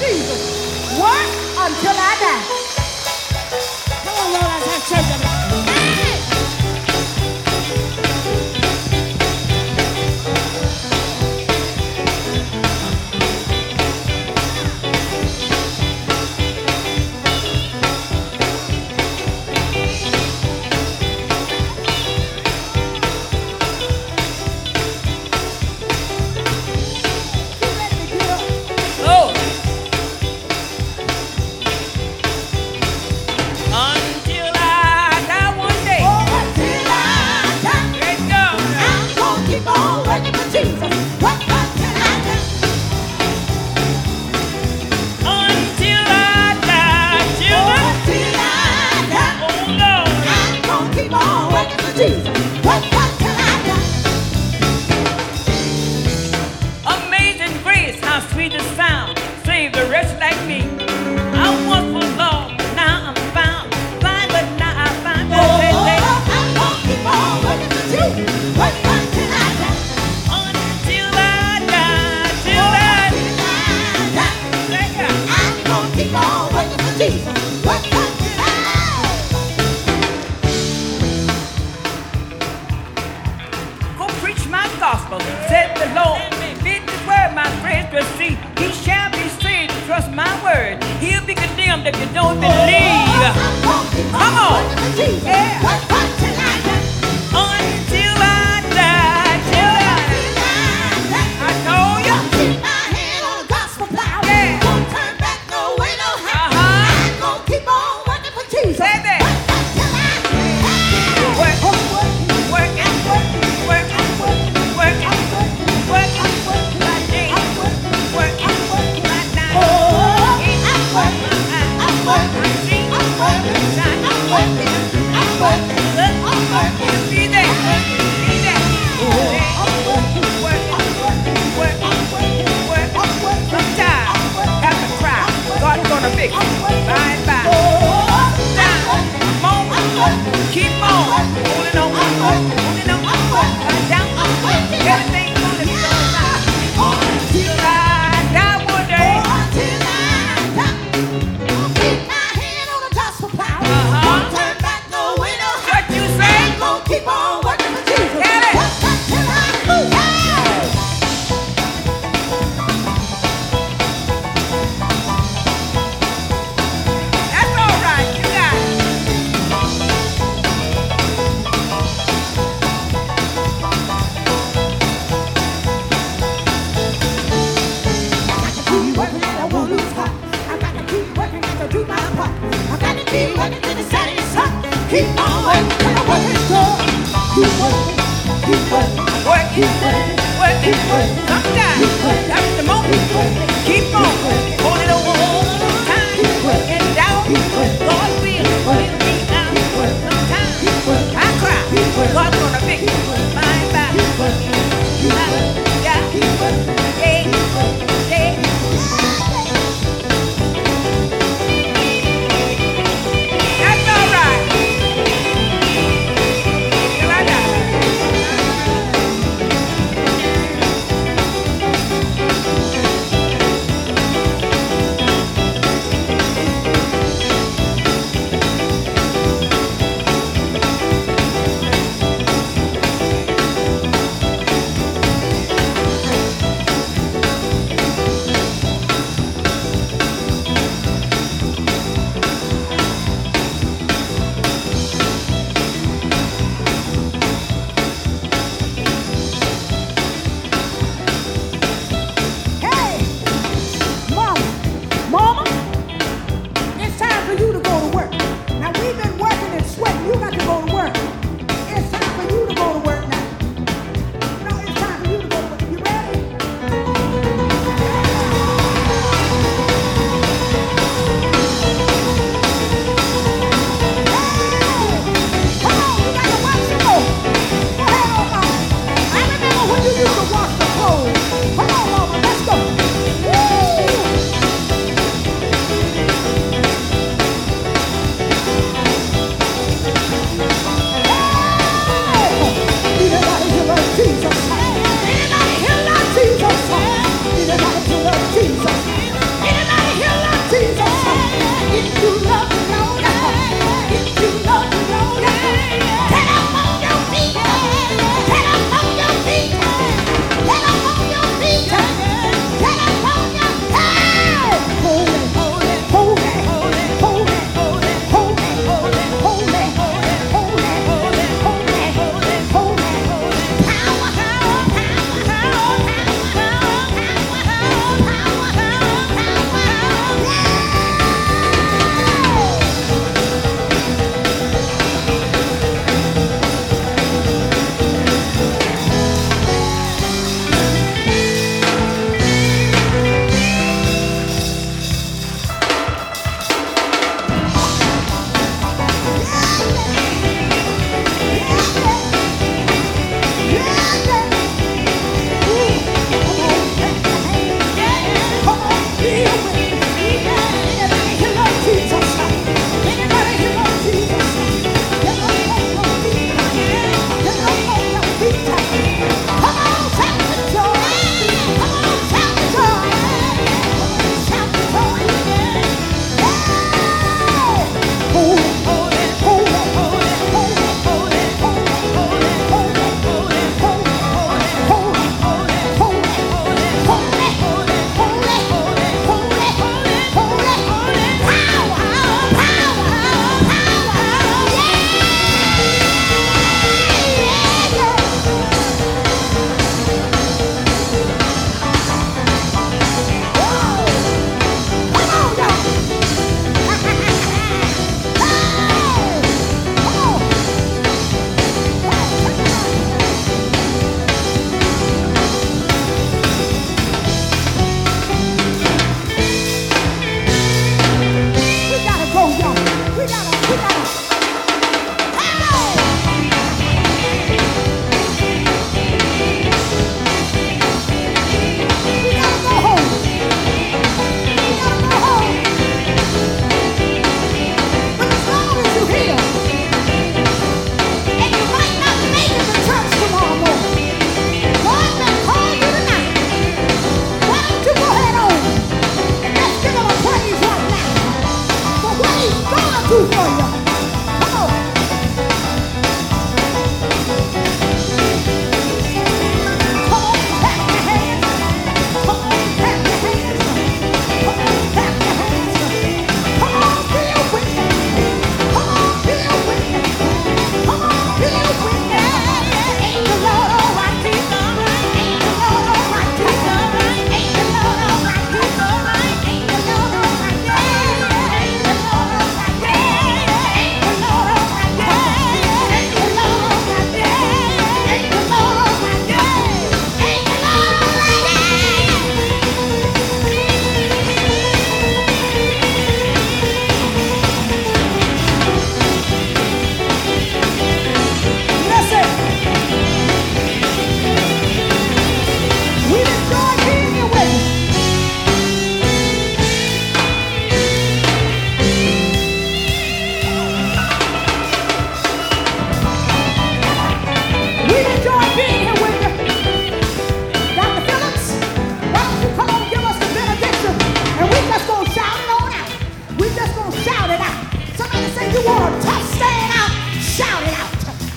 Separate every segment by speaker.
Speaker 1: Jesus. Work until I die. Lord.
Speaker 2: fit the word, my friends will see. He shall be saved. Trust my word. He'll be condemned if you don't believe. Come on. Yeah. you want a tough stand out, shout it out.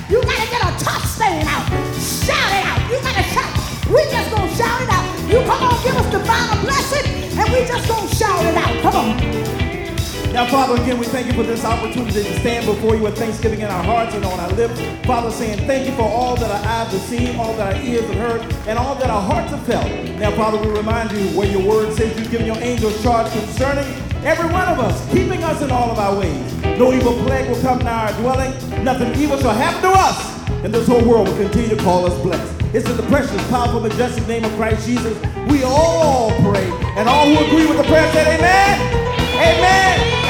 Speaker 2: You
Speaker 1: gotta
Speaker 2: get a tough stand out, shout it
Speaker 1: out. You gotta shout. We just gonna shout it out. You
Speaker 2: come on, give us the final blessing, and we just gonna shout it out. Come on.
Speaker 3: Now, Father, again, we thank you for this opportunity to stand before you with thanksgiving in our hearts and on our lips. Father, saying thank you for all that our eyes have seen, all that our ears have heard, and all that our hearts have felt. Now, Father, we remind you where your word says you've given your angels charge concerning every one of us, keeping us in all of our ways. No evil plague will come nigh our dwelling. Nothing evil shall happen to us. And this whole world will continue to call us blessed. It's in the precious, powerful, majestic name of Christ Jesus. We all pray. And all who agree with the prayer said amen. Amen. Amen.